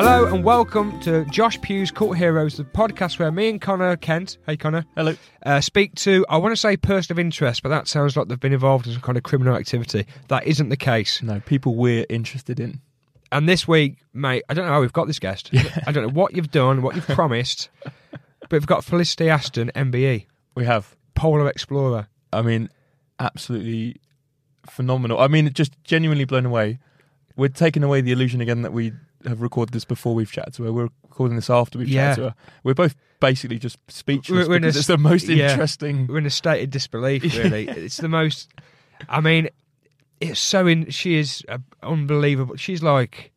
Hello and welcome to Josh Pugh's Cult Heroes, the podcast where me and Connor Kent, hey Connor, Hello. uh, speak to, I want to say person of interest, but that sounds like they've been involved in some kind of criminal activity. That isn't the case. No, people we're interested in. And this week, mate, I don't know how we've got this guest. Yeah. I don't know what you've done, what you've promised, but we've got Felicity Aston, MBE, We have, Polar Explorer. I mean, absolutely phenomenal. I mean, just genuinely blown away. We're taking away the illusion again that we have recorded this before we've chatted to her. We're recording this after we've Yeah. chatted to her. We're both basically just speechless We're- we're because a it's the most yeah. interesting. We're in a state of disbelief, really. it's the most, I mean, it's so in, she is uh, unbelievable. She's like,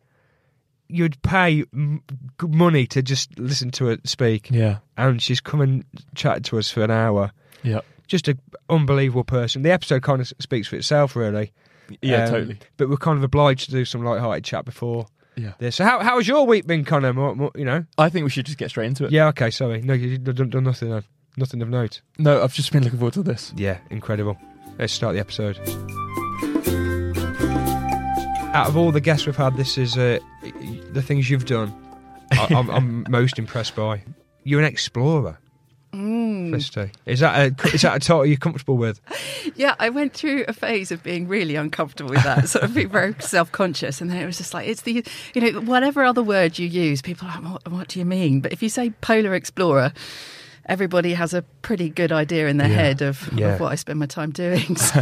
you'd pay m- good money to just listen to her speak. Yeah, and she's come and chatted to us for an hour. yeah, Just an unbelievable person. The episode kind of speaks for itself, really. yeah, Um, totally. But we're kind of obliged to do some light-hearted chat before Yeah, this. So, how how's your week been, Connor? More, more, you know? I think we should just get straight into it. Yeah. Okay. Sorry. No, you've done, done nothing. Of, nothing of note. No, I've just been looking forward to this. Yeah. Incredible. Let's start the episode. Out of all the guests we've had, this is uh, the things you've done. I, I'm, I'm most impressed by. You're an explorer. Is that a is that a title you're comfortable with? Yeah, I went through a phase of being really uncomfortable with that, sort of being very self conscious. And then it was just like, it's the, you know, whatever other word you use, people are like, what, what do you mean? But if you say polar explorer, everybody has a pretty good idea in their Yeah. head of, Yeah. of what I spend my time doing. So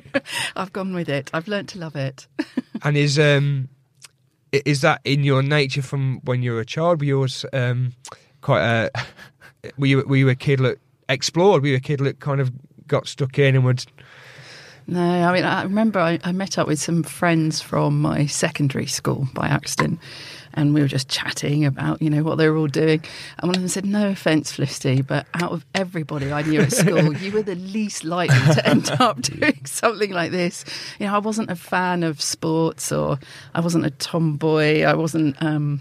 I've gone with it. I've learned to love it. And is um is that in your nature from when you were a child? Were you always um quite a were you were you a kid that explored? We were a kid that kind of got stuck in and would No, I mean, I remember I, I met up with some friends from my secondary school by accident, and we were just chatting about, you know, what they were all doing. And one of them said, "No offence, Felicity, but out of everybody I knew at school, you were the least likely to end up doing something like this." You know, I wasn't a fan of sports, or I wasn't a tomboy. I wasn't. Um,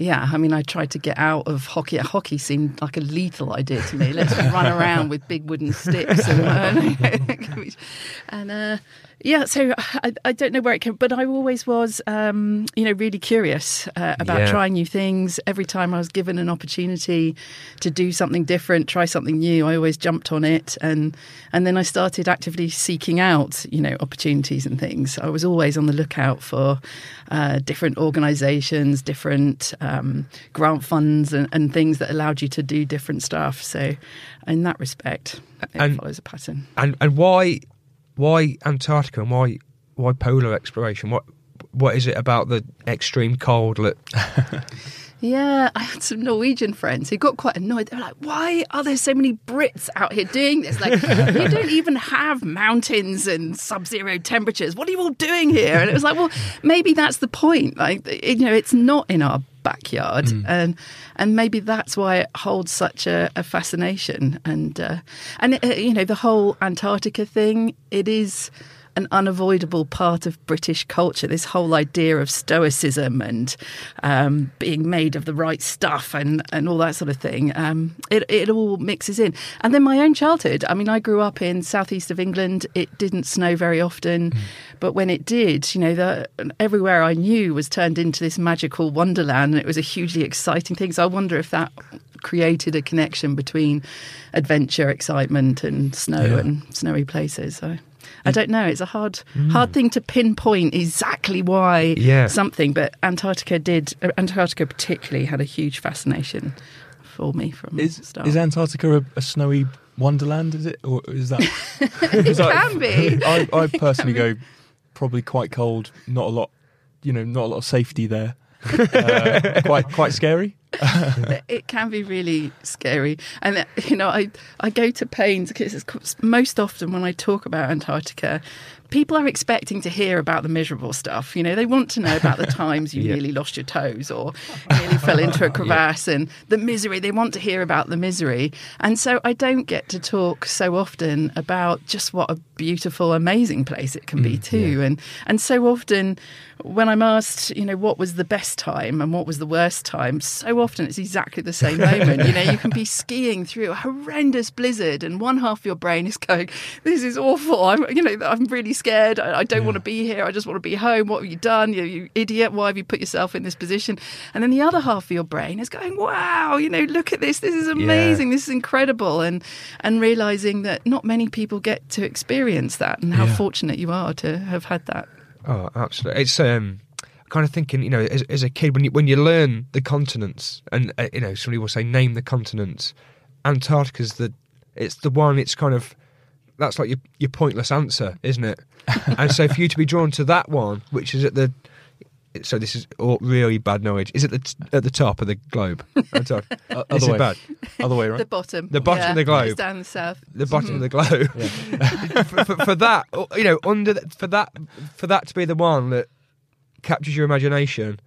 yeah, I mean, I tried to get out of hockey. Hockey seemed like a lethal idea to me. Let's run around with big wooden sticks and, uh, and uh, yeah. So I, I don't know where it came, but I always was, um, you know, really curious uh, about Yeah. trying new things. Every time I was given an opportunity to do something different, try something new, I always jumped on it, and and then I started actively seeking out, you know, opportunities and things. I was always on the lookout for uh, different organisations, different um, Um, grant funds, and, and things that allowed you to do different stuff. So, in that respect, it And- follows a pattern. and and why why Antarctica and why why polar exploration? What what is it about the extreme cold that Yeah, I had some Norwegian friends who got quite annoyed. They were like, "Why are there so many Brits out here doing this? Like, you don't even have mountains and sub-zero temperatures. What are you all doing here?" And it was like, "Well, maybe that's the point. Like, you know, it's not in our backyard, and and maybe that's why it holds such a, a fascination. And uh, and uh, you know the whole Antarctica thing. It is an unavoidable part of British culture. This whole idea of stoicism and um, being made of the right stuff and, and all that sort of thing. Um, it, it all mixes in. And then my own childhood. I mean, I grew up in southeast of England. It didn't snow very often, but when it did, you know, the, everywhere I knew was turned into this magical wonderland, and it was a hugely exciting thing. So I wonder if that created a connection between adventure, excitement, and snow Yeah. and snowy places. So. I don't know. It's a hard, hard thing to pinpoint exactly why Yeah. something. But Antarctica did. uh, Antarctica particularly had a huge fascination for me from Is the start. is Antarctica a, a snowy wonderland? Is it, or is that? it can be. I, I personally go probably quite cold. Not a lot, you know, not a lot of safety there. Uh, quite quite scary. it can be really scary. And uh, you know, I I go to pains because it's, most often when I talk about Antarctica, people are expecting to hear about the miserable stuff. You know, they want to know about the times you Yeah. nearly lost your toes or nearly fell into a crevasse and the misery. They want to hear about the misery. And so I don't get to talk so often about just what a beautiful, amazing place it can be too. And and so often when I'm asked, you know, what was the best time and what was the worst time, so often it's exactly the same moment. You know, you can be skiing through a horrendous blizzard, and one half of your brain is going, "This is awful. I'm, you know, I'm really scared. I, I don't want to be here. I just want to be home. What have you done? You, you idiot! Why have you put yourself in this position?" And then the other half of your brain is going, "Wow, you know, look at this. This is amazing. This is incredible." And and realizing that not many people get to experience that, and how Yeah. fortunate you are to have had that. Oh, absolutely. It's um, kind of thinking, you know, as, as a kid when you when you learn the continents, and uh, you know, somebody will say name the continents. Antarctica's the it's the one. It's kind of that's like your your pointless answer, isn't it? and so for you to be drawn to that one, which is at the so this is all really bad knowledge. Is it the t- at the top of the globe? Antarctica. Uh, this other is way. bad. Other way, The bottom, The bottom of the globe. It's down the south. the bottom of the globe for, for, for that you know under the, for that for that to be the one that captures your imagination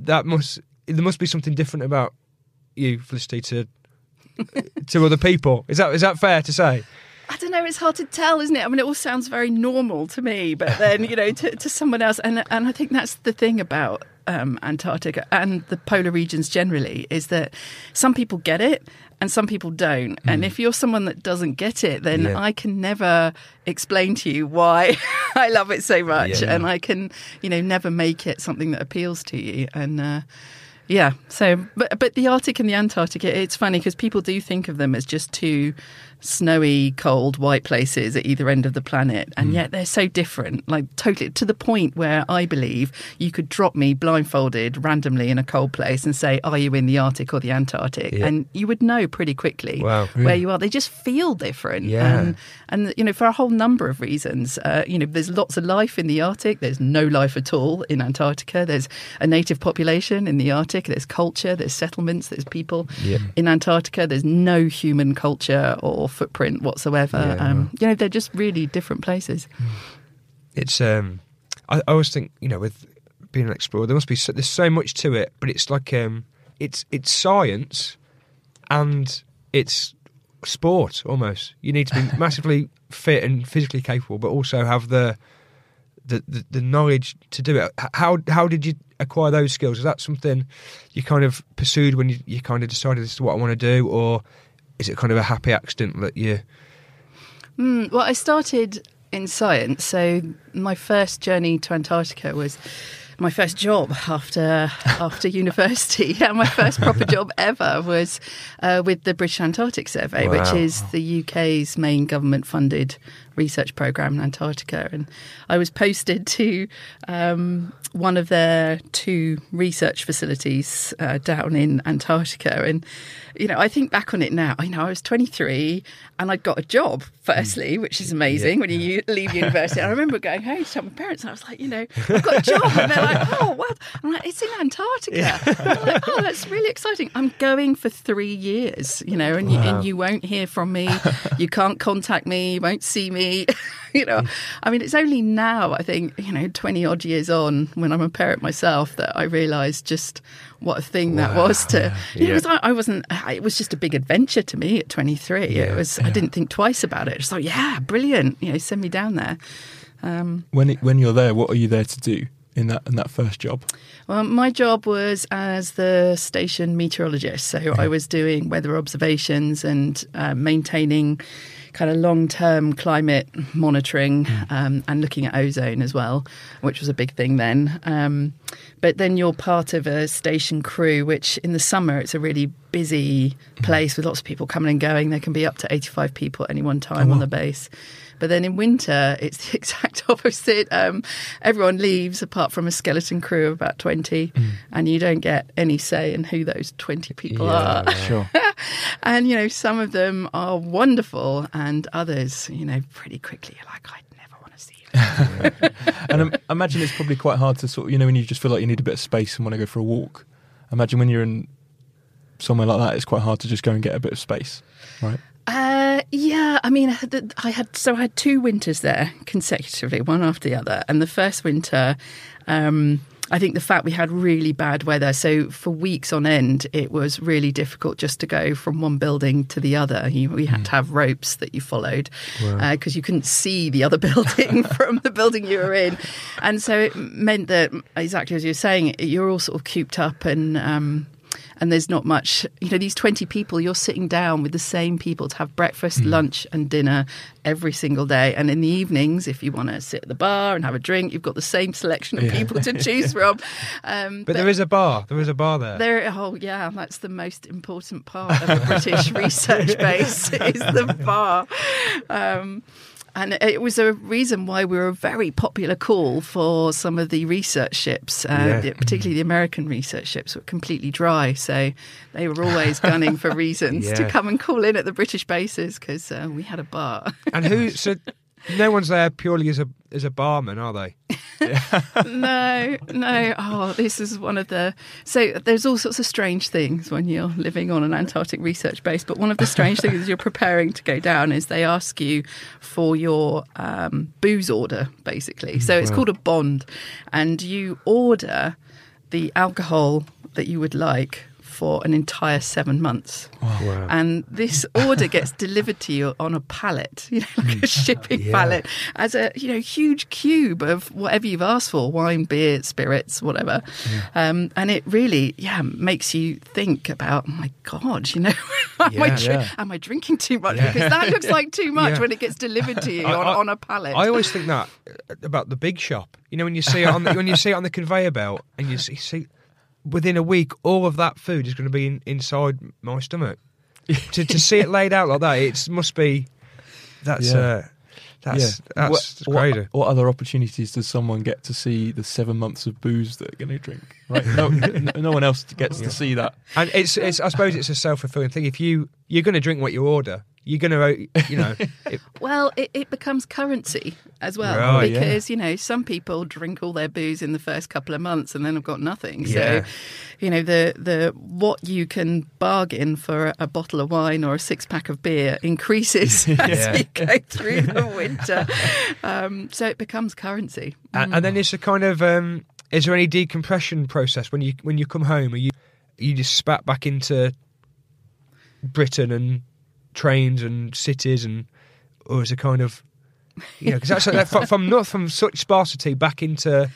that must there must be something different about you felicity to to other people is that is that fair to say I don't know. It's hard to tell, isn't it? I mean, it all sounds very normal to me, but then you know, to, to someone else, and and I think that's the thing about um, Antarctica and the polar regions generally is that some people get it and some people don't. And if you're someone that doesn't get it, then Yeah. I can never explain to you why I love it so much, Yeah. and I can, you know, never make it something that appeals to you. And uh, yeah, so but but the Arctic and the Antarctic, it's funny because people do think of them as just two snowy, cold, white places at either end of the planet, and yet they're so different. Like totally to the point where I believe you could drop me blindfolded randomly in a cold place and say, "Are you in the Arctic or the Antarctic?" Yeah. and you would know pretty quickly Wow. where you are. They just feel different, Yeah. and and you know for a whole number of reasons. Uh, you know, there's lots of life in the Arctic. There's no life at all in Antarctica. There's a native population in the Arctic. There's culture. There's settlements. There's people Yeah. in Antarctica. There's no human culture or footprint whatsoever. Yeah, um, you know, they're just really different places. it's um I, I always think you know with being an explorer there must be so, there's so much to it but it's like um it's it's science and it's sport almost you need to be massively fit and physically capable but also have the the, the, the knowledge to do it how how did you acquire those skills is that something you kind of pursued when you, you kind of decided this is what I want to do or is it kind of a happy accident that you Mm, well, I started in science, so my first journey to Antarctica was my first job after after university. Yeah, my first proper job ever was uh, with the British Antarctic Survey, which is the UK's main government-funded research program in Antarctica, and I was posted to um, one of their two research facilities uh, down in Antarctica, and you know, I think back on it now. I know I was 23 and I'd got a job. Firstly, mm. which is amazing when you leave university. I remember going home to tell my parents, and I was like, you know, I've got a job, and they're like, oh, what? I'm like, it's in Antarctica. I'm like, oh, that's really exciting. I'm going for three years, you know, and you, and you won't hear from me. You can't contact me. You won't see me. you know, I mean, it's only now, I think, you know, 20 odd years on, when I'm a parent myself, that I realised just what a thing that was to. You know, it was, I, I wasn't, it was just a big adventure to me at 23. It was, I didn't think twice about it. Just thought, yeah, brilliant. You know, send me down there. When it, when you're there, what are you there to do in that in that first job? Well, my job was as the station meteorologist. So I was doing weather observations and uh, maintaining kind of long term climate monitoring um, and looking at ozone as well, which was a big thing then. Um, but then you're part of a station crew, which in the summer it's a really busy place with lots of people coming and going. There can be up to 85 people at any one time on the base. But then in winter, it's the exact opposite. Um, everyone leaves apart from a skeleton crew of about 20, and you don't get any say in who those 20 people are. Sure. and, you know, some of them are wonderful, and others, you know, pretty quickly you're like, I'd never want to see you. and um, I imagine it's probably quite hard to sort of, you know, when you just feel like you need a bit of space and want to go for a walk. Imagine when you're in somewhere like that, it's quite hard to just go and get a bit of space, right? Uh, yeah, I mean, I had, so I had two winters there consecutively, one after the other. And the first winter, um, I think the fact we had really bad weather, so for weeks on end, it was really difficult just to go from one building to the other. You, we had to have ropes that you followed because you couldn't see the other building from the building you were in, and so it meant that exactly as you were saying, you're all sort of cooped up and. Um, and there's not much you know these 20 people you're sitting down with the same people to have breakfast lunch and dinner every single day and in the evenings if you want to sit at the bar and have a drink you've got the same selection of people to choose from um, But there is a bar. There is a bar there. there, oh yeah, that's the most important part of a British research base is the bar. Um, and it was a reason why we were a very popular call for some of the research ships, uh, Yeah. particularly the American research ships were completely dry. So they were always gunning for reasons to come and call in at the British bases because uh, we had a bar. And who? So no one's there purely as a as a barman, are they? no, no. Oh, this is one of the. So there's all sorts of strange things when you're living on an Antarctic research base. But one of the strange things you're preparing to go down is they ask you for your um, booze order, basically. So it's called a bond, and you order the alcohol that you would like for an entire seven months. And this order gets delivered to you on a pallet, you know, like a shipping Yeah. pallet, as a you know huge cube of whatever you've asked for wine, beer, spirits, whatever. Um, and it really, yeah, makes you think about, oh my God, you know, am, I Yeah. dri- Yeah. am I drinking too much? Yeah. Because that looks like too much Yeah. when it gets delivered to you I- on, I- on a pallet. I always think that uh, about the big shop. You know, when you see it on the, when you see it on the conveyor belt, and you see, see within a week, all of that food is going to be in, inside my stomach. to to see it laid out like that, it must be. That's Yeah. uh, that's yeah. that's what, crazy. what, what other opportunities does someone get to see the seven months of booze that they're going to drink? Right. No, no, no one else gets to see that. And it's it's I suppose it's a self fulfilling thing. If you you're going to drink what you order, you're going to you know. It, Well, it, it becomes currency as well Right, yeah. because you know some people drink all their booze in the first couple of months and then have got nothing. So, Yeah. you know the the what you can bargain for a, a bottle of wine or a six pack of beer increases as Yeah. you go through the winter. Um, so it becomes currency. and, and then it's a kind of um, is there any decompression process when you when you come home? Are you you just spat back into Britain and trains and cities and or is it kind of you know because that's like, from, from not from such sparsity back into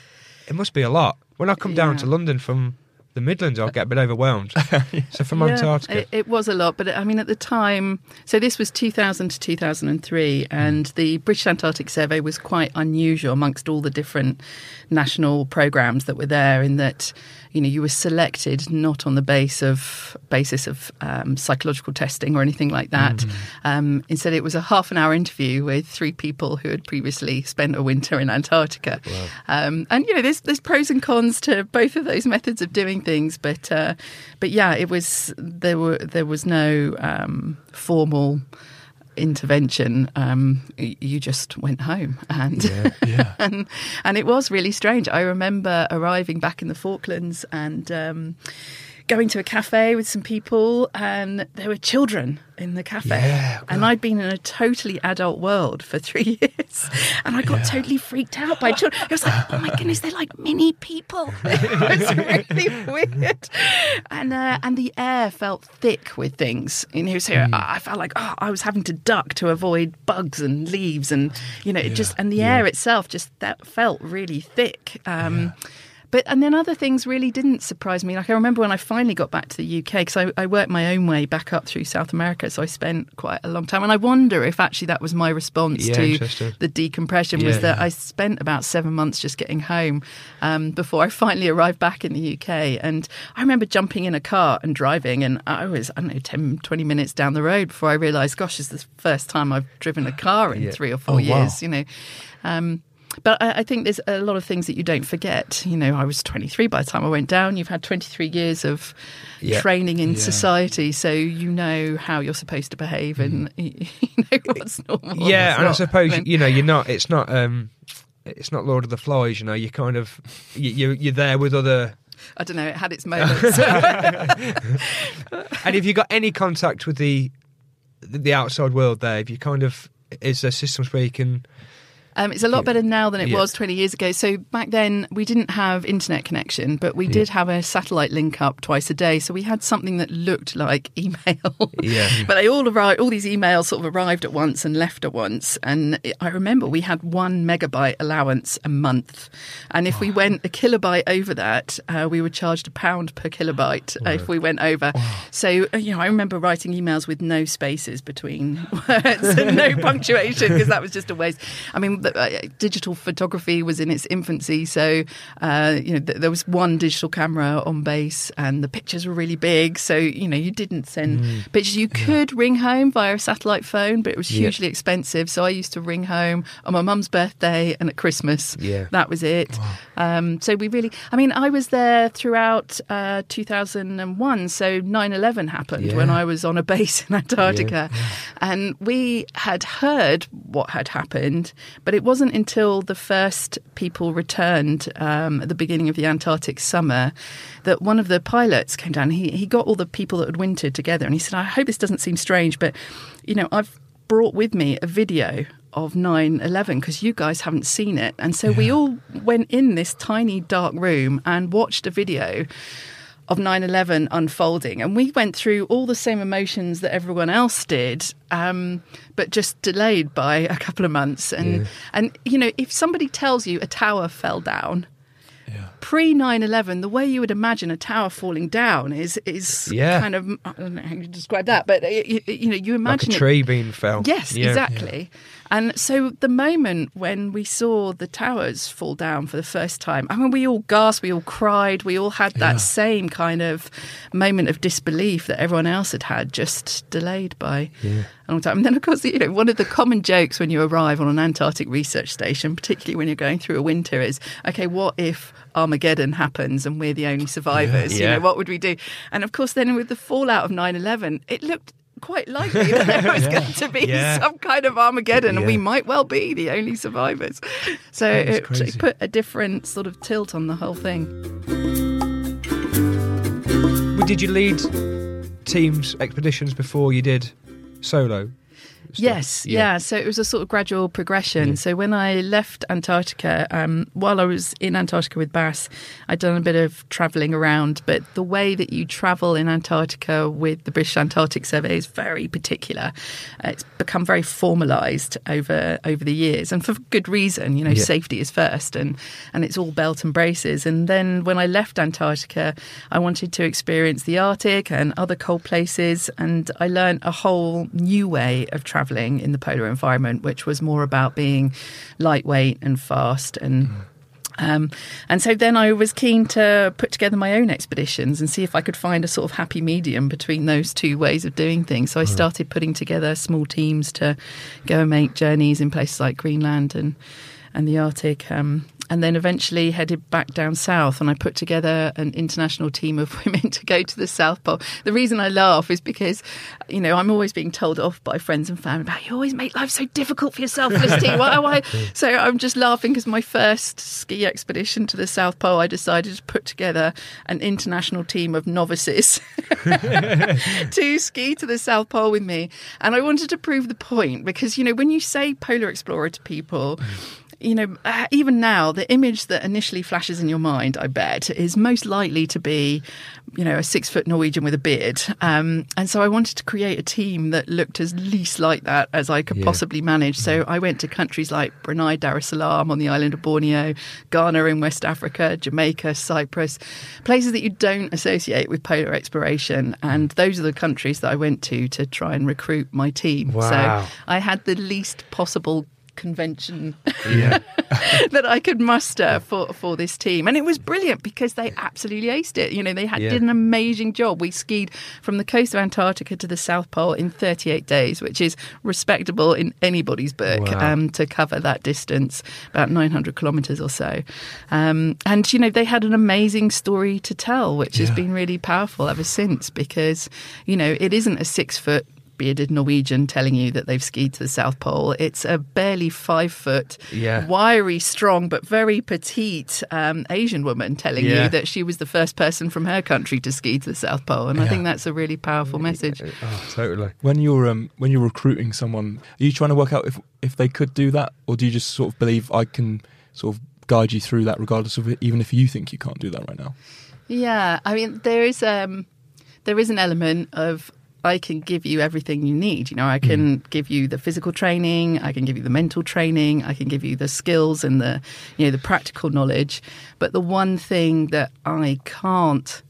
it must be a lot. When I come down Yeah. to London from the Midlands, I'll uh, get a bit overwhelmed. so from Yeah, Antarctica, It, it was a lot, but I mean, at the time, so this was 2000 to 2003, and the British Antarctic Survey was quite unusual amongst all the different national programs that were there, in that you know you were selected not on the base of basis of um, psychological testing or anything like that. Um, instead, it was a half an hour interview with three people who had previously spent a winter in Antarctica. Um, and you know, there's there's pros and cons to both of those methods of doing things, but uh, but yeah, it was there were there was no um, formal intervention. Um, you just went home, and Yeah. and and it was really strange. I remember arriving back in the Falklands and. Um, going to a cafe with some people, and there were children in the cafe. Yeah, and I'd been in a totally adult world for three years, and I got totally freaked out by children. It was like, oh my goodness, they're like mini people. it was really weird, and uh, and the air felt thick with things. You know, so I felt like oh, I was having to duck to avoid bugs and leaves, and you know, it just and the air itself just that felt really thick. Um, But and then other things really didn't surprise me. Like I remember when I finally got back to the UK because I, I worked my own way back up through South America, so I spent quite a long time. And I wonder if actually that was my response Yeah, to the decompression was Yeah. that I spent about seven months just getting home um, before I finally arrived back in the UK. And I remember jumping in a car and driving, and I was I don't know 10, 20 minutes down the road before I realised, gosh, this is the first time I've driven a car in Yeah. three or four Oh, wow. years. You know. Um, but I, I think there's a lot of things that you don't forget. You know, I was 23 by the time I went down. You've had 23 years of Yeah. training in society, so you know how you're supposed to behave and you know what's normal. yeah, and I suppose mean, you know you're not. It's not. um It's not Lord of the Flies. You know, you kind of you, you you're there with other. I don't know. It had its moments. And if you got any contact with the the outside world, there, if you kind of is there systems where you can. Um, it's a lot better now than it Yeah. was 20 years ago. So back then, we didn't have internet connection, but we did have a satellite link up twice a day. So we had something that looked like email. Yeah. but they all arrived. All these emails sort of arrived at once and left at once. And I remember we had one megabyte allowance a month, and if we went a kilobyte over that, uh, we were charged a pound per kilobyte uh, if we went over. So uh, you know, I remember writing emails with no spaces between words and no punctuation because that was just a waste. I mean, the, uh, digital photography was in its infancy, so uh, you know th- there was one digital camera on base, and the pictures were really big. So you know you didn't send pictures. You could ring home via a satellite phone, but it was hugely expensive. So I used to ring home on my mum's birthday and at Christmas. Yeah. that was it. Um, so we really, I mean, I was there throughout uh, 2001. So 9/11 happened Yeah. when I was on a base in Antarctica, and we had heard what had happened, but it wasn't until the first people returned um, at the beginning of the Antarctic summer that one of the pilots came down. He he got all the people that had wintered together, and he said, "I hope this doesn't seem strange, but you know, I've brought with me a video." Of 9 11 because you guys haven't seen it. And so we all went in this tiny dark room and watched a video of 9 11 unfolding. And we went through all the same emotions that everyone else did, um, but just delayed by a couple of months. And, and, you know, if somebody tells you a tower fell down, Pre 9 11, the way you would imagine a tower falling down is is Yeah. kind of, I don't know how you describe that, but uh, you, you know, you Like imagine a it- tree being fell. Yes, Yeah. exactly. And so the moment when we saw the towers fall down for the first time, I mean, we all gasped, we all cried, we all had that same kind of moment of disbelief that everyone else had had, just delayed by a long time. And then, of course, you know, one of the common jokes when you arrive on an Antarctic research station, particularly when you're going through a winter, is, okay, what if Armageddon happens and we're the only survivors? You Yeah. know, what would we do? And of course, then with the fallout of 9 11, it looked quite likely that there was going to be Yeah. some kind of Armageddon, and we might well be the only survivors. So it, crazy. put a different sort of tilt on the whole thing. Well, Did you lead teams expeditions before you did solo? Stuff? Yes, yeah. So it was a sort of gradual progression. So when I left Antarctica, um, while I was in Antarctica with BAS, I'd done a bit of travelling around. But the way that you travel in Antarctica with the British Antarctic Survey is very particular. Uh, it's become very formalised over over the years, and for good reason. You know, Yeah. safety is first, and and it's all belt and braces. And then when I left Antarctica, I wanted to experience the Arctic and other cold places, and I learned a whole new way of traveling in the polar environment, which was more about being lightweight and fast and. Um, and so then I was keen to put together my own expeditions and see if I could find a sort of happy medium between those two ways of doing things. So I started putting together small teams to go and make journeys in places like Greenland and and the Arctic. Um, and then eventually headed back down south. And I put together an international team of women to go to the South Pole. The reason I laugh is because, you know, I'm always being told off by friends and family about you always make life so difficult for yourself, Felicity. why, why? So I'm just laughing because my first ski expedition to the South Pole, I decided to put together an international team of novices to ski to the South Pole with me. And I wanted to prove the point because, you know, when you say polar explorer to people, you know, uh, even now, the image that initially flashes in your mind, I bet, is most likely to be, you know, a six foot Norwegian with a beard. Um, and so I wanted to create a team that looked as least like that as I could Yeah. possibly manage. So I went to countries like Brunei Darussalam on the island of Borneo, Ghana in West Africa, Jamaica, Cyprus, places that you don't associate with polar exploration. And those are the countries that I went to to try and recruit my team. Wow. So I had the least possible convention Yeah. that I could muster for, for this team. And it was brilliant because they absolutely aced it. You know, they had, Yeah. did an amazing job. We skied from the coast of Antarctica to the South Pole in 38 days, which is respectable in anybody's book Wow. um, to cover that distance, about 900 kilometres or so. Um, and, you know, they had an amazing story to tell, which has been really powerful ever since because, you know, it isn't a six foot bearded Norwegian telling you that they've skied to the South Pole. It's a barely five foot, Yeah. wiry, strong, but very petite um, Asian woman telling Yeah. you that she was the first person from her country to ski to the South Pole. And I think that's a really powerful message. Oh, totally. When you're um, when you're recruiting someone, are you trying to work out if if they could do that, or do you just sort of believe I can sort of guide you through that, regardless of it, even if you think you can't do that right now? Yeah, I mean there is um there is an element of I can give you everything you need. You know, I can mm. give you the physical training, I can give you the mental training, I can give you the skills and the you know the practical knowledge. But the one thing that I can't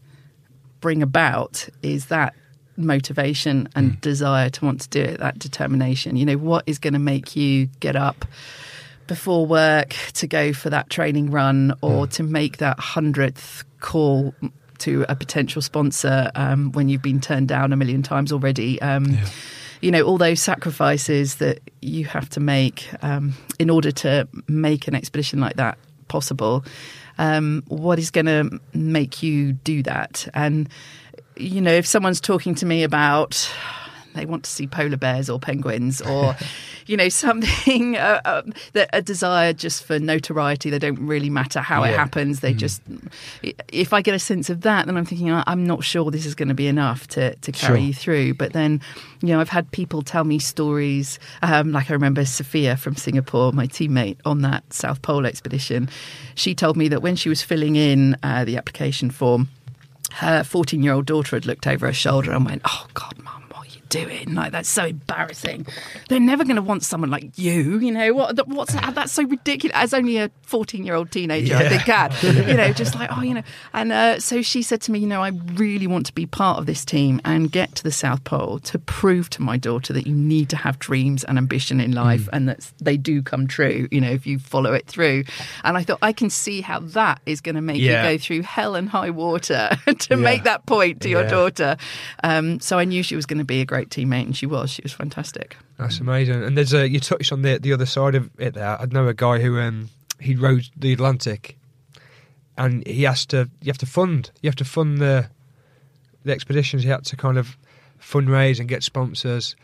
bring about is that motivation and mm. desire to want to do it, that determination. You know, what is going to make you get up before work to go for that training run or mm. to make that hundredth call to a potential sponsor um, when you've been turned down a million times already. Um, You know, all those sacrifices that you have to make um, in order to make an expedition like that possible. Um, what is going to make you do that? And, you know, if someone's talking to me about they want to see polar bears or penguins or you know something uh, uh, that a desire just for notoriety. They don't really matter how it happens. They just if i get a sense of that then i'm thinking "Oh, i'm not sure this is going to be enough to, to carry Sure. you through. But then you know i've had people tell me stories um, like i remember sophia from singapore my teammate on that south pole expedition. She told me that when she was filling in uh, the application form her 14 year old daughter had looked over her shoulder and went, Oh, God, mum, what are you doing? Like, that's so embarrassing. They're never going to want someone like you. You know, what, that- what's that? That's so ridiculous. As only a 14 year old teenager, I think, can. You know, just like, oh, you know. And uh, so she said to me, You know, I really want to be part of this team and get to the South Pole to prove to my daughter that you need to have dreams and ambition in life and that they do come true, you know, if you follow it through. And I thought, I can see how that is going to make Yeah. you go through hell and high water to make that point to your Yeah. daughter. Um, so I knew she was going to be a great teammate, and she was. She was fantastic. That's amazing. And there's a you touched on the the other side of it there. I know a guy who um he rowed the Atlantic, and he has to you have to fund you have to fund the the expeditions. He had to kind of fundraise and get sponsors.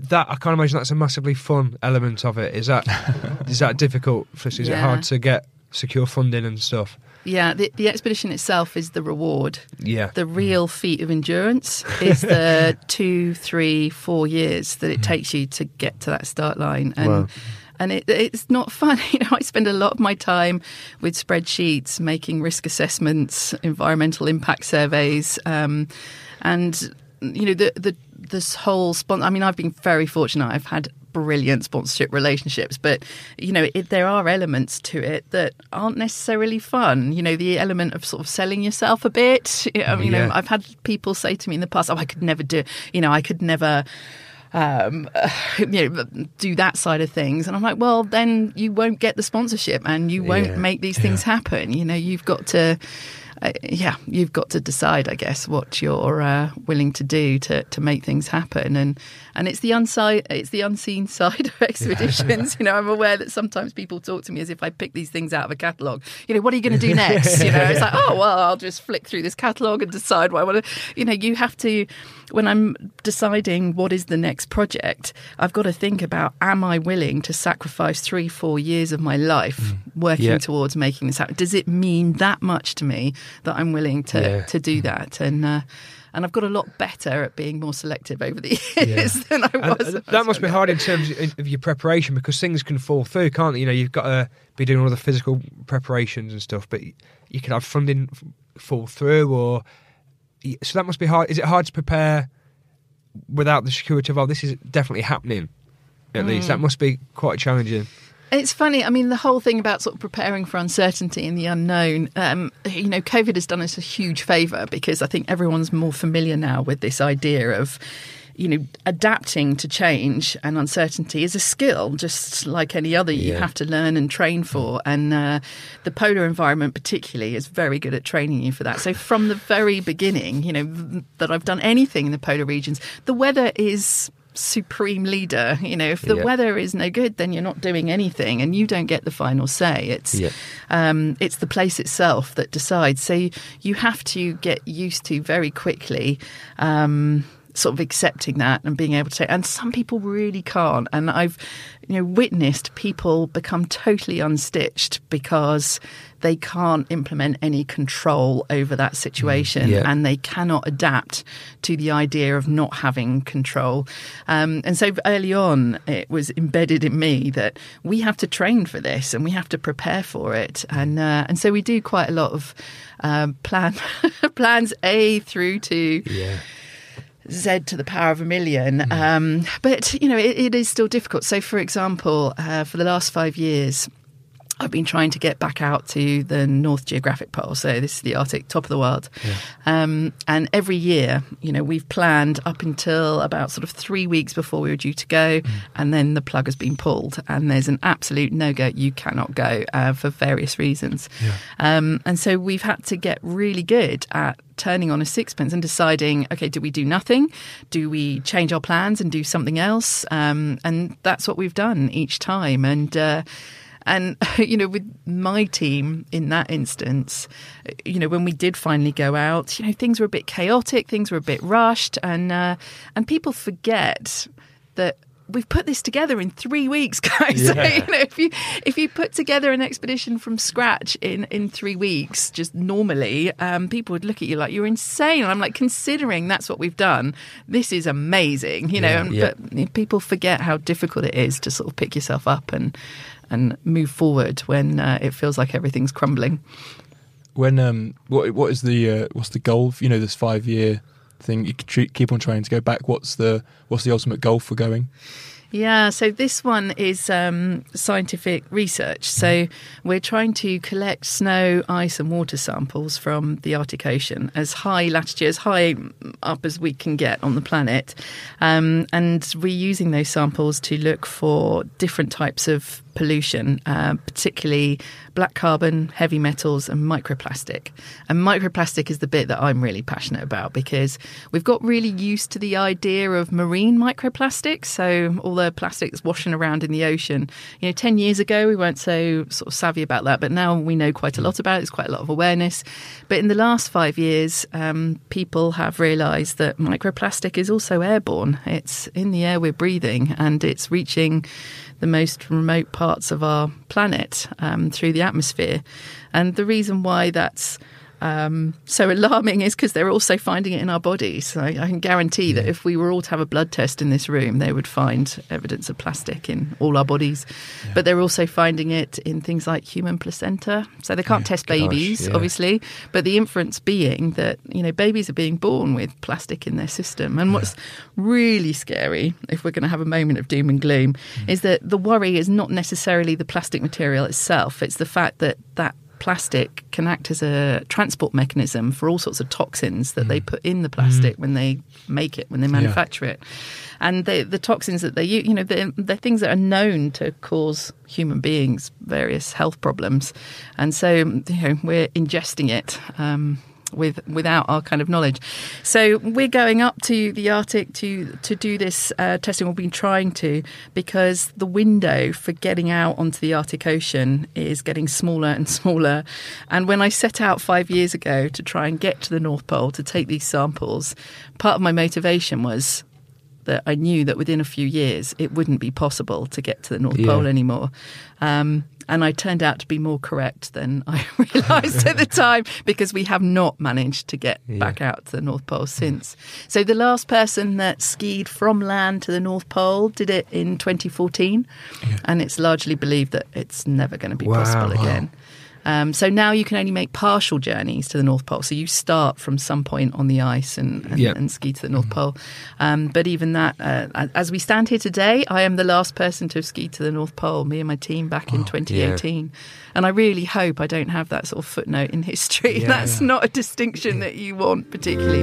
That I can't imagine that's a massively fun element of it. Is that is that difficult? For, is it hard to get secure funding and stuff? Yeah, the, the expedition itself is the reward. Yeah, The real feat of endurance is the two, three, four years that it takes you to get to that start line. And Wow. and it, it's not fun. You know, I spend a lot of my time with spreadsheets, making risk assessments, environmental impact surveys, um, and you know the the this whole spon- I mean, I've been very fortunate. I've had brilliant sponsorship relationships, but you know, it, there are elements to it that aren't necessarily fun. You know, the element of sort of selling yourself a bit. I mean, you know, I've had people say to me in the past, "Oh, I could never do," you know, I could never um, you know, do that side of things. And I'm like, well, then you won't get the sponsorship and you won't Yeah. make these things happen. You know, you've got to. Uh, yeah, you've got to decide, I guess, what you're uh, willing to do to, to make things happen, and and it's the unside, it's the unseen side of expeditions. you know, I'm aware that sometimes people talk to me as if I pick these things out of a catalogue. You know, what are you going to do next? you know, it's like, oh well, I'll just flick through this catalogue and decide what I want to. You know, you have to when I'm deciding what is the next project, I've got to think about am I willing to sacrifice three, four years of my life Mm. working Yeah. towards making this happen? Does it mean that much to me that I'm willing to, Yeah. to do that? And uh, and I've got a lot better at being more selective over the years than I And was. that must be hard in terms of your preparation because things can fall through, can't they? You know, you've got to be doing all the physical preparations and stuff, but you can have funding fall through, or so that must be hard. Is it hard to prepare without the security of oh, this is definitely happening? At least Mm. that must be quite challenging. It's funny. I mean, the whole thing about sort of preparing for uncertainty and the unknown. Um, you know, COVID has done us a huge favour because I think everyone's more familiar now with this idea of, you know, adapting to change and uncertainty is a skill, just like any other. You Yeah. have to learn and train for, and uh, the polar environment particularly is very good at training you for that. So from the very beginning, you know, that I've done anything in the polar regions, the weather is supreme leader. You know, if the Yeah. weather is no good, then you're not doing anything, and you don't get the final say. It's Yeah. um, it's the place itself that decides. So you, you have to get used to very quickly. Um, sort of accepting that and being able to say and some people really can't and i've you know witnessed people become totally unstitched because they can't implement any control over that situation yeah. and they cannot adapt to the idea of not having control. Um, and so early on, it was embedded in me that we have to train for this and we have to prepare for it. And uh, and so we do quite a lot of um, plan plans A through to. Yeah. Z to the power of a million. Um, but, you know, it, it is still difficult. So, for example, uh, for the last five years, I've been trying to get back out to the North Geographic Pole. So this is the Arctic, top of the world. Um, and every year, you know, we've planned up until about sort of three weeks before we were due to go, and then the plug has been pulled, and there's an absolute no go. You cannot go uh, for various reasons. Um, and so we've had to get really good at turning on a sixpence and deciding, okay, do we do nothing? Do we change our plans and do something else? Um, and that's what we've done each time. And uh, and you know, with my team in that instance, you know, when we did finally go out, you know, things were a bit chaotic, things were a bit rushed, and uh, and people forget that we've put this together in three weeks, guys. So, you know, if you if you put together an expedition from scratch in in three weeks, just normally, um, people would look at you like you're insane. And I'm like, considering that's what we've done, this is amazing. You know, Yeah, yeah. but you know, people forget how difficult it is to sort of pick yourself up and and move forward when uh, it feels like everything's crumbling. When um, what what is the uh, what's the goal? You know, this five year thing. You keep keep on trying to go back. What's the what's the ultimate goal for going? Yeah, so this one is um, scientific research. So we're trying to collect snow, ice, and water samples from the Arctic Ocean as high latitude, as high up as we can get on the planet. Um, and we're using those samples to look for different types of pollution, uh, particularly black carbon, heavy metals, and microplastic. And microplastic is the bit that I'm really passionate about because we've got really used to the idea of marine microplastics. So all the plastics washing around in the ocean. You know, 10 years ago, we weren't so sort of savvy about that, but now we know quite a lot about it. There's quite a lot of awareness. But in the last five years, um, people have realised that microplastic is also airborne. It's in the air we're breathing and it's reaching the most remote parts of our planet um, through the atmosphere. And the reason why that's um, so alarming is because they're also finding it in our bodies. So I can guarantee that if we were all to have a blood test in this room, they would find evidence of plastic in all our bodies. But they're also finding it in things like human placenta. So they can't test gosh, babies, yeah. obviously, but the inference being that you know babies are being born with plastic in their system. And what's really scary, if we're going to have a moment of doom and gloom, is that the worry is not necessarily the plastic material itself. It's the fact that that plastic can act as a transport mechanism for all sorts of toxins that they put in the plastic when they make it, when they manufacture it. And they, the toxins that they use, you know, they're, they're things that are known to cause human beings various health problems. And so, you know, we're ingesting it. Um, with without our kind of knowledge. So we're going up to the Arctic to to do this uh, testing. We've been trying to because the window for getting out onto the Arctic Ocean is getting smaller and smaller. And when I set out five years ago to try and get to the North Pole to take these samples, part of my motivation was that I knew that within a few years it wouldn't be possible to get to the North Pole anymore. Um, and I turned out to be more correct than I realised at the time because we have not managed to get back out to the North Pole since. So the last person that skied from land to the North Pole did it in 2014, and it's largely believed that it's never going to be Wow, possible wow. Um, so now you can only make partial journeys to the North Pole. So you start from some point on the ice and, and, Yep. and ski to the North Pole. Um, but even that, uh, as we stand here today, I am the last person to have skied to the North Pole, me and my team back in 2018. And I really hope I don't have that sort of footnote in history. Yeah, That's yeah. not a distinction that you want particularly.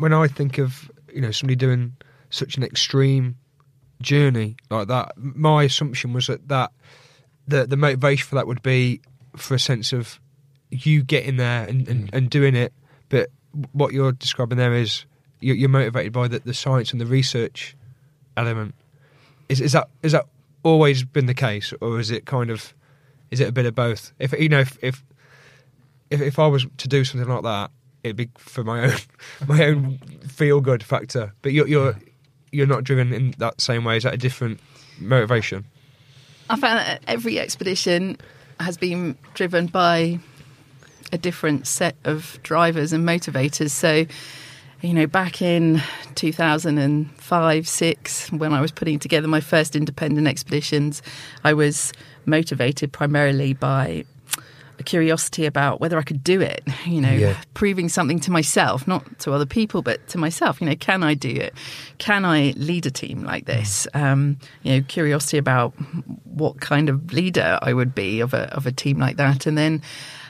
when I think of you know somebody doing such an extreme journey like that, my assumption was that that the the motivation for that would be for a sense of you getting there and, and, mm. and doing it. But what you're describing there is you're, you're motivated by the, the science and the research element. Is is that is that always been the case, or is it kind of is it a bit of both? If you know if if if, if I was to do something like that, it'd be for my own my own feel good factor. But you're you're you're not driven in that same way. Is that a different motivation? I found that every expedition has been driven by a different set of drivers and motivators. So, you know, back in 2005 6, when I was putting together my first independent expeditions, I was motivated primarily by a curiosity about whether I could do it, you know, Yeah. proving something to myself, not to other people, but to myself. You know, can I do it? Can I lead a team like this? Um, you know, curiosity about what kind of leader I would be of a of a team like that, and then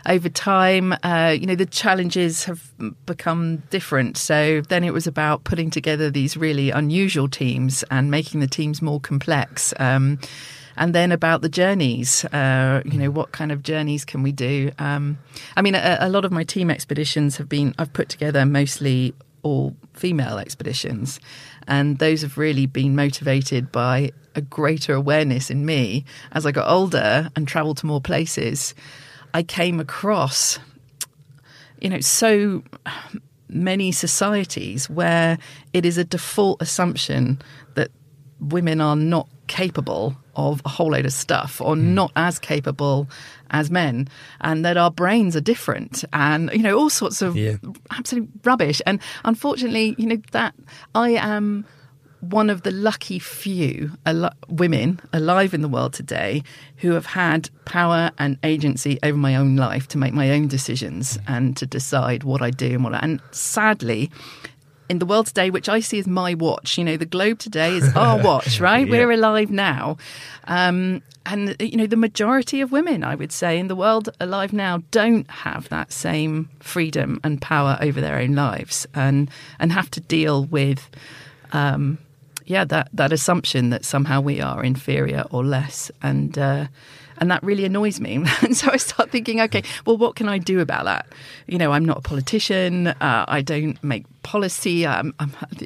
over time, uh, you know, the challenges have become different. So then it was about putting together these really unusual teams and making the teams more complex. Um, and then about the journeys, uh, you know, what kind of journeys can we do? Um, I mean, a, a lot of my team expeditions have been, I've put together mostly all female expeditions. And those have really been motivated by a greater awareness in me as I got older and traveled to more places. I came across, you know, so many societies where it is a default assumption that women are not capable of a whole load of stuff or hmm. not as capable as men and that our brains are different and you know all sorts of Yeah. absolute rubbish. And unfortunately you know that i am one of the lucky few al- women alive in the world today who have had power and agency over my own life to make my own decisions hmm. and to decide what I do and what I, and sadly in the world today, which I see as my watch. You know, the globe today is our watch, right? Yeah. We're alive now. Um, and, you know, the majority of women, I would say, in the world alive now don't have that same freedom and power over their own lives and, and have to deal with, um, yeah, that, that assumption that somehow we are inferior or less. And, uh, and that really annoys me. And so I start thinking, okay, well, what can I do about that? You know, I'm not a politician. Uh, I don't make policy. You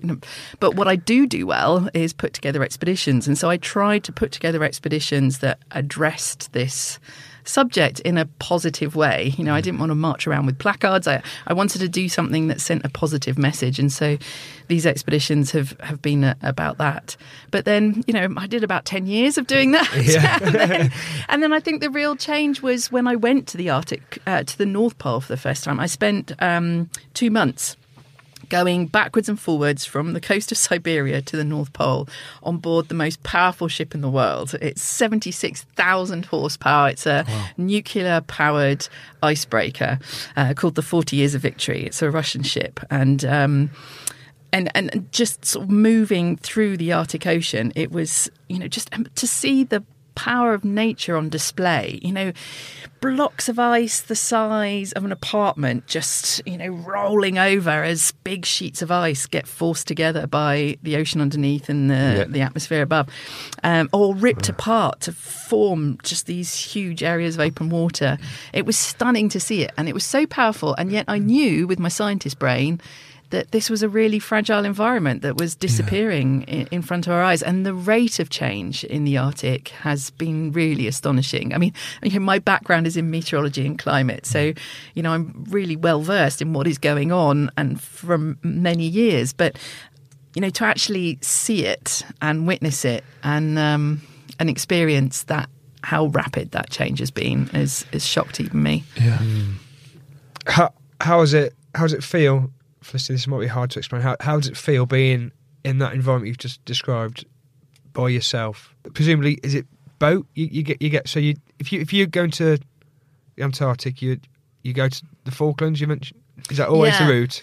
know, but what I do do well is put together expeditions. And so I tried to put together expeditions that addressed this subject in a positive way. You know, I didn't want to march around with placards. I, I wanted to do something that sent a positive message. And so these expeditions have, have been a, about that. But then, you know, I did about 10 years of doing that. and, then, and then I think the real change was when I went to the Arctic, uh, to the North Pole for the first time. I spent um, two months going backwards and forwards from the coast of Siberia to the North Pole on board the most powerful ship in the world. It's 76,000 horsepower. It's a nuclear powered icebreaker uh, called the 40 Years of Victory. It's a Russian ship. And, um, and and just sort of moving through the Arctic Ocean, it was you know just um, to see the power of nature on display. You know, blocks of ice the size of an apartment just you know rolling over as big sheets of ice get forced together by the ocean underneath and the Yeah. the atmosphere above, um, or ripped apart to form just these huge areas of open water. It was stunning to see it, and it was so powerful. And yet, I knew with my scientist brain that this was a really fragile environment that was disappearing in, in front of our eyes. And the rate of change in the Arctic has been really astonishing. I mean, you know, my background is in meteorology and climate. So, you know, I'm really well versed in what is going on and from many years. But, you know, to actually see it and witness it and, um, and experience that, how rapid that change has been is, is shocked even me. Yeah. How how does it how does it feel? Felicity, this might be hard to explain. How how does it feel being in that environment you've just described by yourself? Presumably, is it boat? You, you get you get so you if you if you go into the Antarctic, you you go to the Falklands. You mentioned is that always Yeah. the route?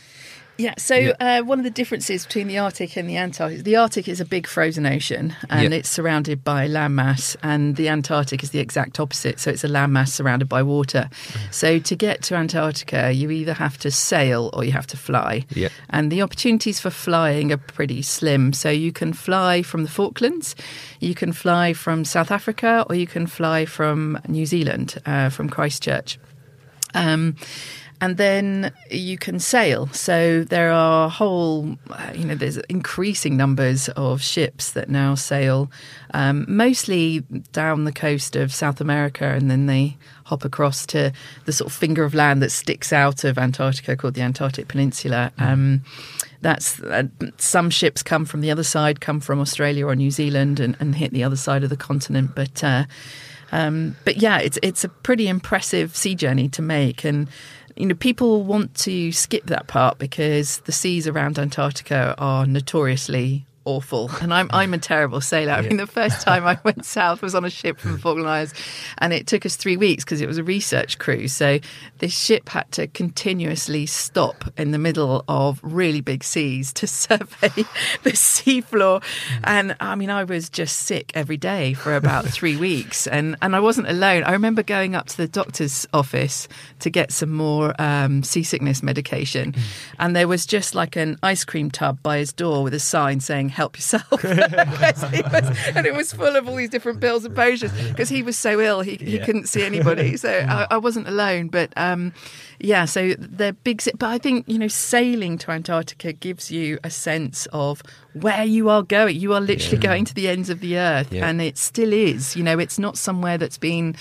Yeah, so Yeah. Uh, one of the differences between the Arctic and the Antarctic, the Arctic is a big frozen ocean and Yeah. it's surrounded by landmass, and the Antarctic is the exact opposite. So it's a landmass surrounded by water. So to get to Antarctica, you either have to sail or you have to fly. Yeah. And the opportunities for flying are pretty slim. So you can fly from the Falklands, you can fly from South Africa, or you can fly from New Zealand, uh, from Christchurch. Um, and then you can sail. So there are whole, uh, you know, there's increasing numbers of ships that now sail, um, mostly down the coast of South America, and then they hop across to the sort of finger of land that sticks out of Antarctica, called the Antarctic Peninsula. Um, that's uh, some ships come from the other side, come from Australia or New Zealand, and, and hit the other side of the continent. But uh, um, but yeah, it's it's a pretty impressive sea journey to make, and you know people want to skip that part because the seas around Antarctica are notoriously awful, and I'm I'm a terrible sailor. I mean, the first time I went south was on a ship from the Falkland Islands, and it took us three weeks because it was a research cruise. So this ship had to continuously stop in the middle of really big seas to survey the seafloor, and I mean, I was just sick every day for about three weeks, and and I wasn't alone. I remember going up to the doctor's office to get some more um, seasickness medication, and there was just like an ice cream tub by his door with a sign saying "Help yourself," was- and it was full of all these different pills and potions because he was so ill he, he couldn't see anybody. So I, I wasn't alone, but. Um, yeah, so they're big, but I think you know sailing to Antarctica gives you a sense of where you are going. You are literally going to the ends of the earth, Yeah. and it still is. You know, it's not somewhere that's been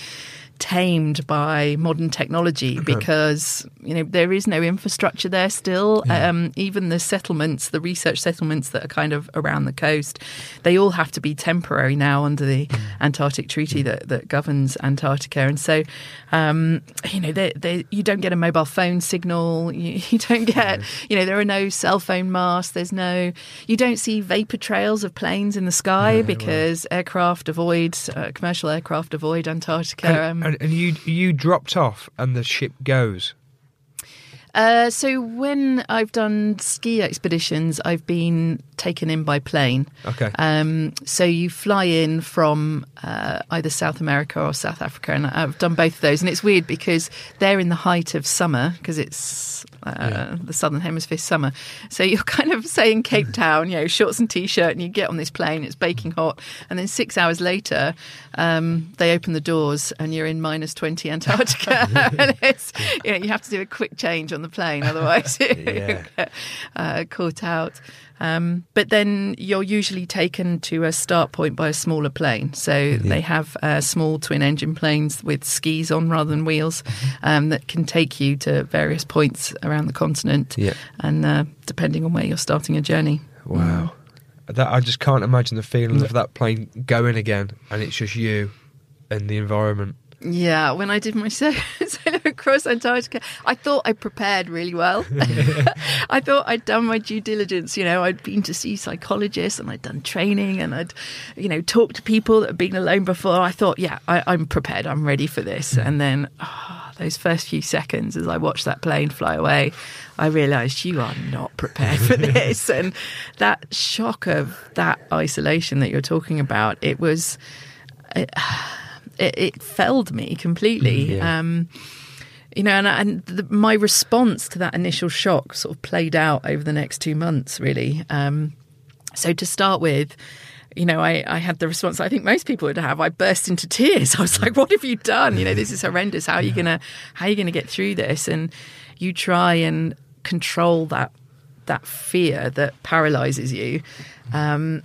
tamed by modern technology because you know there is no infrastructure there still. Um, even the settlements the research settlements that are kind of around the coast they all have to be temporary now under the antarctic treaty that, that governs antarctica. And so um, you know they, they, you don't get a mobile phone signal. You, you don't get you know there are no cell phone masts. There's no you don't see vapor trails of planes in the sky because aircraft avoid uh, commercial aircraft avoid antarctica And, um, and, and you you dropped off, and the ship goes. Uh, so when I've done ski expeditions, I've been taken in by plane. Okay. Um, so you fly in from uh, either South America or South Africa, and I've done both of those. And it's weird because they're in the height of summer because it's uh, the southern hemisphere summer. So you're kind of say in Cape Town, you know, shorts and t-shirt, and you get on this plane, it's baking hot, and then six hours later, um, they open the doors and you're in minus twenty Antarctica, and it's, you, know, you have to do a quick change on the plane, otherwise you Yeah. get uh, caught out. Um, but then you're usually taken to a start point by a smaller plane. So they have uh, small twin engine planes with skis on rather than wheels um, that can take you to various points around the continent. Yeah. And uh, depending on where you're starting a journey. Wow. That I just can't imagine the feeling of that plane going again, and it's just you and the environment. Yeah, when I did my solo, solo across Antarctica, I thought I prepared really well. I thought I'd done my due diligence. You know, I'd been to see psychologists and I'd done training and I'd, you know, talked to people that had been alone before. I thought, yeah, I, I'm prepared. I'm ready for this. And then ah, those first few seconds as I watched that plane fly away, I realised you are not prepared for this. and that shock of that isolation that you're talking about, it was it, it felled me completely. Yeah. Um, you know, and, and the, my response to that initial shock sort of played out over the next two months, really. Um, so to start with, you know, I, I had the response I think most people would have. I burst into tears. I was like, "What have you done? You know, this is horrendous. How are you gonna How are you gonna get through this?" And you try and control that that fear that paralyzes you. Um,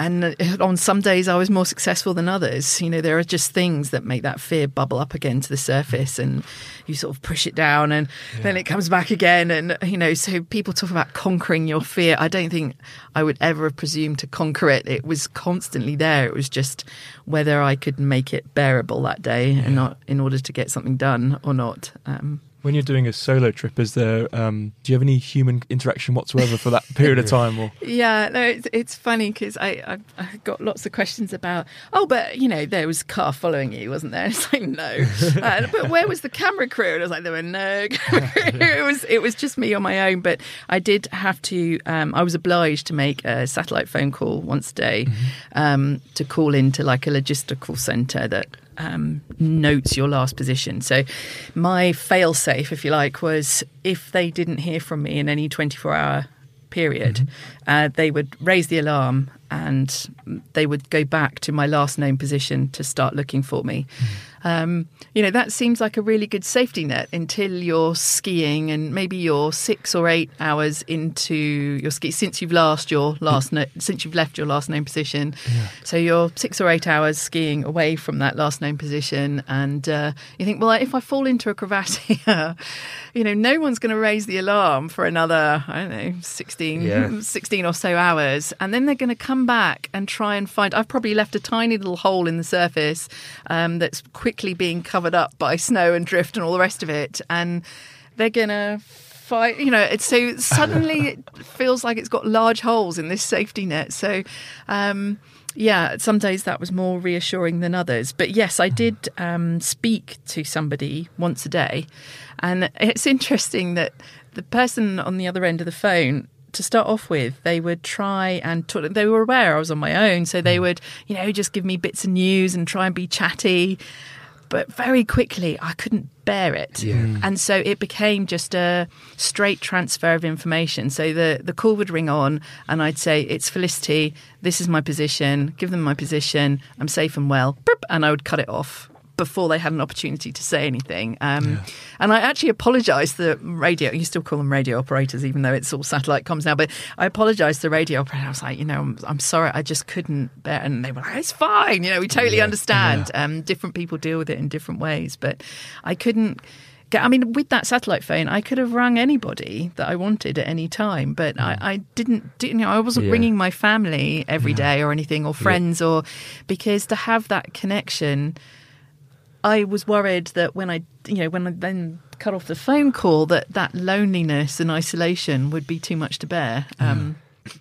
and uh, on some days, I was more successful than others. You know, there are just things that make that fear bubble up again to the surface, and you sort of push it down, and then it comes back again. And, you know, so people talk about conquering your fear. I don't think I would ever have presumed to conquer it. It was constantly there. It was just whether I could make it bearable that day and not in order to get something done or not. Um, When you're doing a solo trip, is there? Um, do you have any human interaction whatsoever for that period of time? Or Yeah, no, it's, it's funny because I, I I got lots of questions about. Oh, but you know, there was a car following you, wasn't there? It's like no, uh, but where was the camera crew? And I was like, there were no crew. It was it was just me on my own. But I did have to. Um, I was obliged to make a satellite phone call once a day um, to call into like a logistical centre that um, notes your last position. So my fail safe, if you like, was if they didn't hear from me in any 24 hour period, uh, they would raise the alarm and they would go back to my last known position to start looking for me. Um, you know, that seems like a really good safety net until you're skiing and maybe you're six or eight hours into your ski since you've last your last no, since you've left your last known position. So you're six or eight hours skiing away from that last known position, and uh, you think, well, if I fall into a crevasse here, you know, no one's going to raise the alarm for another, I don't know, 16, Yeah. 16 or so hours, and then they're going to come back and try and find. I've probably left a tiny little hole in the surface um, that's quickly being covered up by snow and drift and all the rest of it, and they're going to fight. You know, it's so suddenly it feels like it's got large holes in this safety net. So. Um, yeah, some days that was more reassuring than others. But yes, I did um, speak to somebody once a day. And it's interesting that the person on the other end of the phone, to start off with, they would try and talk, they were aware I was on my own. So they would, you know, just give me bits of news and try and be chatty. But very quickly, I couldn't bear it. Mm. And so it became just a straight transfer of information. So the, the call would ring on, and I'd say, It's Felicity. This is my position. Give them my position. I'm safe and well. And I would cut it off before they had an opportunity to say anything. Um, And I actually apologised the radio. You still call them radio operators, even though it's all satellite comms now. But I apologised the radio operator. I was like, you know, I'm, I'm sorry, I just couldn't bear. And they were like, it's fine. You know, we totally understand. Um, different people deal with it in different ways, but I couldn't. get- I mean, with that satellite phone, I could have rung anybody that I wanted at any time, but I, I didn't. You know, I wasn't Yeah. ringing my family every day or anything, or friends, or because to have that connection, I was worried that when I, you know, when I then cut off the phone call, that that loneliness and isolation would be too much to bear. Um,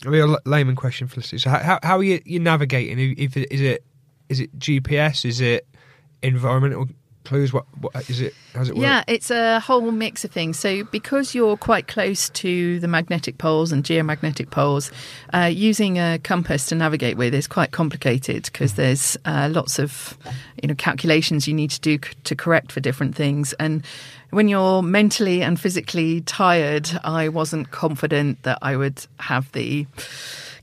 A real layman question, Felicity. So how, how, are you, you navigating? If, is it is it GPS? Is it environmental clues? What, what is it? How's it work? Yeah, it's a whole mix of things. So, because you're quite close to the magnetic poles and geomagnetic poles, uh, using a compass to navigate with is quite complicated because there's uh, lots of you know calculations you need to do c- to correct for different things. And when you're mentally and physically tired, I wasn't confident that I would have the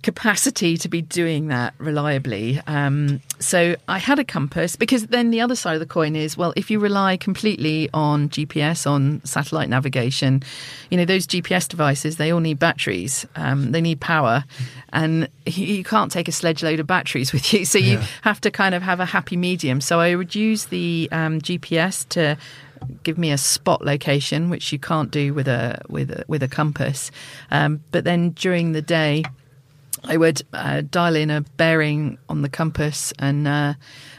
capacity to be doing that reliably. Um, so I had a compass because then the other side of the coin is well, if you rely completely on GPS, on satellite navigation, you know, those GPS devices, they all need batteries, um, they need power, and you can't take a sledge load of batteries with you. So you have to kind of have a happy medium. So I would use the um, GPS to give me a spot location, which you can't do with a with a, with a compass. Um, but then during the day, I would uh, dial in a bearing on the compass and uh,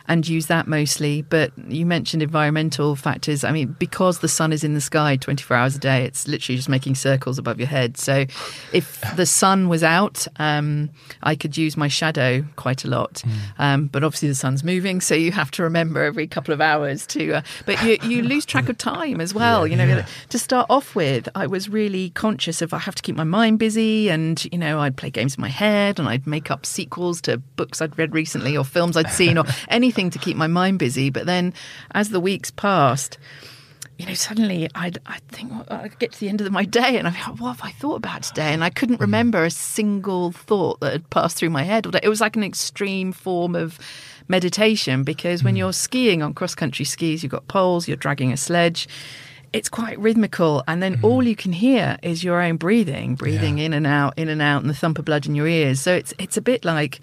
and use that mostly. But you mentioned environmental factors. I mean, because the sun is in the sky 24 hours a day, it's literally just making circles above your head. So if the sun was out, um, I could use my shadow quite a lot. Um, but obviously the sun's moving, so you have to remember every couple of hours to. Uh, but you, you lose track of time as well. you know, to start off with, I was really conscious of I have to keep my mind busy, and you know, I'd play games in my head, and I'd make up sequels to books I'd read recently or films I'd seen or anything to keep my mind busy. But then, as the weeks passed, you know, suddenly I'd I think well, I'd get to the end of my day and I thought, what have I thought about today? And I couldn't mm-hmm. remember a single thought that had passed through my head. It was like an extreme form of meditation because when mm. you're skiing on cross country skis, you've got poles, you're dragging a sledge. It's quite rhythmical, and then all mm. you can hear is your own breathing, breathing in and out, in and out, and the thump of blood in your ears. So it's it's a bit like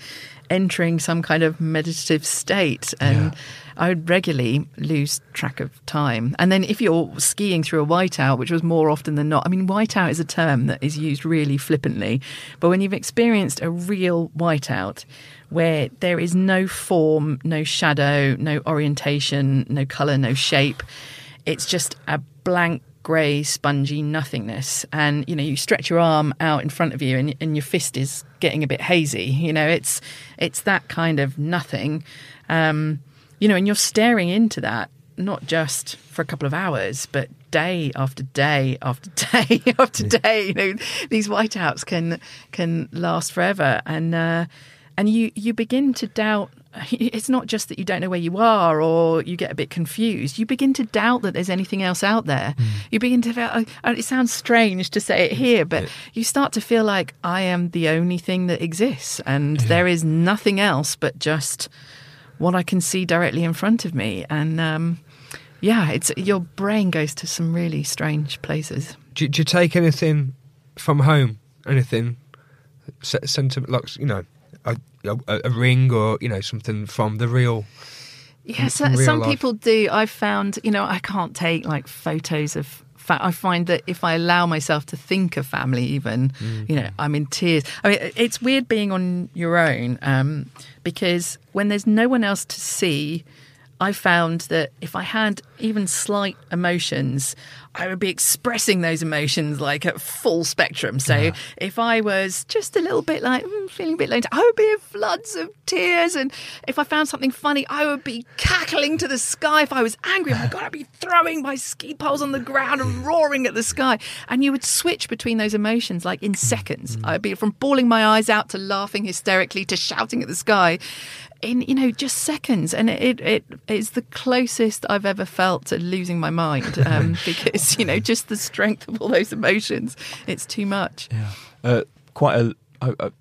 entering some kind of meditative state, and I would regularly lose track of time. And then if you're skiing through a whiteout, which was more often than not, I mean, whiteout is a term that is used really flippantly, but when you've experienced a real whiteout, where there is no form, no shadow, no orientation, no color, no shape, it's just a blank grey spongy nothingness. And you know you stretch your arm out in front of you and, and your fist is getting a bit hazy you know it's it's that kind of nothing. Um, you know and you're staring into that not just for a couple of hours but day after day after day after day. You know these whiteouts can can last forever. And uh, and you you begin to doubt it's not just that you don't know where you are or you get a bit confused. You begin to doubt that there's anything else out there. You begin to feel, uh, it sounds strange to say it here, but you start to feel like I am the only thing that exists and there is nothing else but just what I can see directly in front of me. And um, yeah, it's your brain goes to some really strange places. Do, do you take anything from home? Anything se- sentiment, like you know, a, a, a ring or you know something from the real? Yeah, so, some life? people do. I've found, you know, I can't take like photos of. Fa- I find that if I allow myself to think of family, even, Mm. you know, I'm in tears. I mean, it's weird being on your own um, because when there's no one else to see, I found that if I had even slight emotions, I would be expressing those emotions like at full spectrum. So if I was just a little bit like mm, feeling a bit lonely, I would be in floods of tears. And if I found something funny, I would be cackling to the sky. If I was angry, oh my God, I'd be throwing my ski poles on the ground and roaring at the sky. And you would switch between those emotions like in seconds. I'd be from bawling my eyes out to laughing hysterically to shouting at the sky in you know just seconds and it it is the closest i've ever felt to losing my mind um, because you know just the strength of all those emotions it's too much Uh, quite a.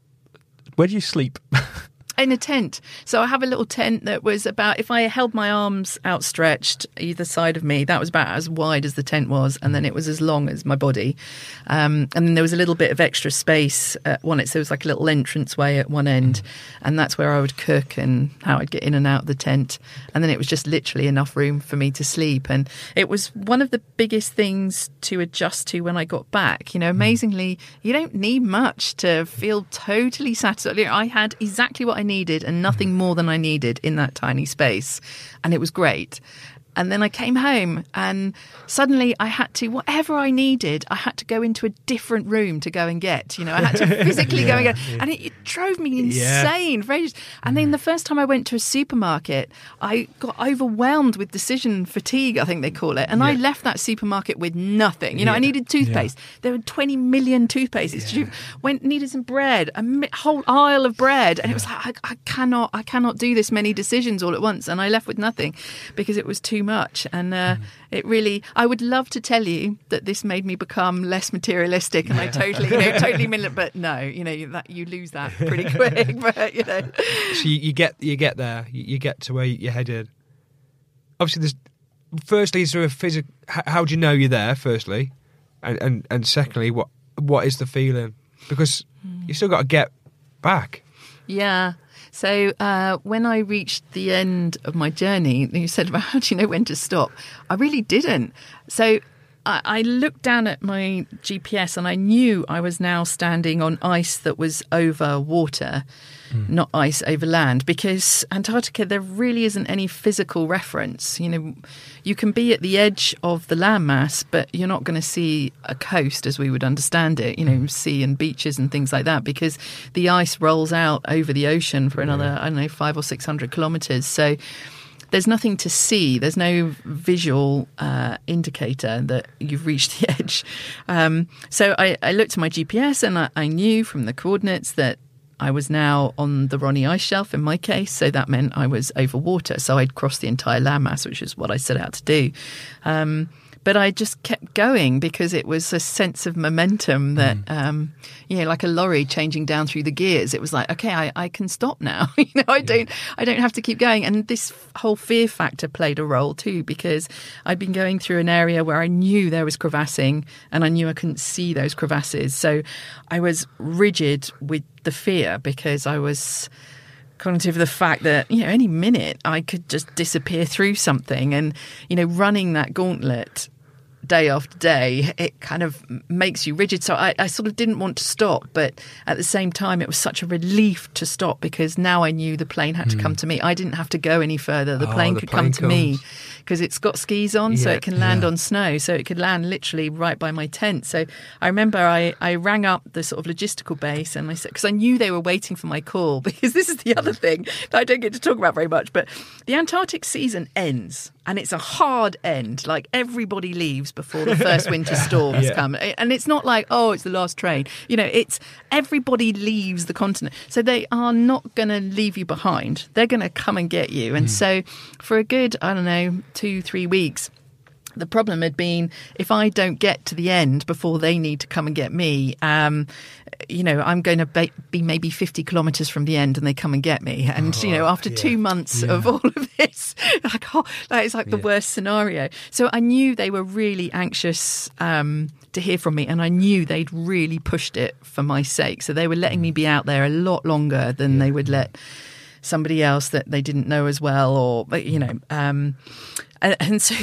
Where do you sleep? in a tent. So i have a little tent that was about if i held my arms outstretched either side of me that was about as wide as the tent was and then it was as long as my body. Um, and then there was a little bit of extra space at one end so there was like a little entrance way at one end and that's where i would cook and how i'd get in and out of the tent. And then it was just literally enough room for me to sleep. And it was one of the biggest things to adjust to when i got back. You know amazingly you don't need much to feel totally satisfied. I had exactly what i needed and nothing more than i needed in that tiny space. And it was great And then I came home and suddenly I had to, whatever I needed, I had to go into a different room to go and get. You know, I had to physically go and get. And it, it drove me insane. ages. And then the mm. first time I went to a supermarket, I got overwhelmed with decision fatigue, I think they call it. And I left that supermarket with nothing. You know, I needed toothpaste. There were 20 million toothpastes. Went, needed some bread, a whole aisle of bread. And it was like, I, I cannot, I cannot do this many decisions all at once. And I left with nothing because it was too much. And uh, it really, I would love to tell you that this made me become less materialistic and I totally, you know, totally, but no, you know, you- that you lose that pretty quick. But, you know, So you, you get you get there, you, you get to where you're headed. Obviously, there's firstly, is there a physical? How, how do you know you're there? Firstly, and and and secondly, what what is the feeling? Because you still got to get back. Yeah. So uh, when I reached the end of my journey, you said, "How do you know when to stop?" I really didn't. So I, I looked down at my GPS and I knew I was now standing on ice that was over water, hmm. not ice over land, because Antarctica there really isn't any physical reference. You know, you can be at the edge of the landmass, but you're not going to see a coast as we would understand it. You know, hmm. sea and beaches and things like that, because the ice rolls out over the ocean for another I don't know five or six hundred kilometers. So there's nothing to see. There's no visual uh, indicator that you've reached the edge. Um, so I, I looked at my GPS and I, I knew from the coordinates that I was now on the Ronne ice shelf in my case. So that meant I was over water. So I'd crossed the entire landmass, which is what I set out to do. Um, but I just kept going because it was a sense of momentum that, um, you know, like a lorry changing down through the gears. It was like, okay, I, I can stop now. you know, I don't, I don't have to keep going. And this whole fear factor played a role too because I'd been going through an area where I knew there was crevassing and I knew I couldn't see those crevasses. So I was rigid with the fear because I was cognitive of the fact that you know any minute I could just disappear through something, and you know running that gauntlet day after day, it kind of makes you rigid. So I, I sort of didn't want to stop, but at the same time, it was such a relief to stop because now I knew the plane had to come to me. I didn't have to go any further. The Hmm. Oh, plane the could plane come to me because it's got skis on, so it can land yeah. on snow. So it could land literally right by my tent. So I remember I, I rang up the sort of logistical base and I said, because I knew they were waiting for my call, because this is the other thing that I don't get to talk about very much. But the Antarctic season ends and it's a hard end. Like everybody leaves before the first winter storm has come. And it's not like, oh, it's the last train. You know, it's everybody leaves the continent. So they are not going to leave you behind. They're going to come and get you. And hmm. so for a good, I don't know, two, three weeks, the problem had been if I don't get to the end before they need to come and get me, um, you know, I'm going to be, be maybe 50 kilometres from the end and they come and get me. And, you know, after two months of all of this, like, oh, that is like the worst scenario. So I knew they were really anxious um, to hear from me and I knew they'd really pushed it for my sake. So they were letting me be out there a lot longer than they would let somebody else that they didn't know as well or you know um and, and so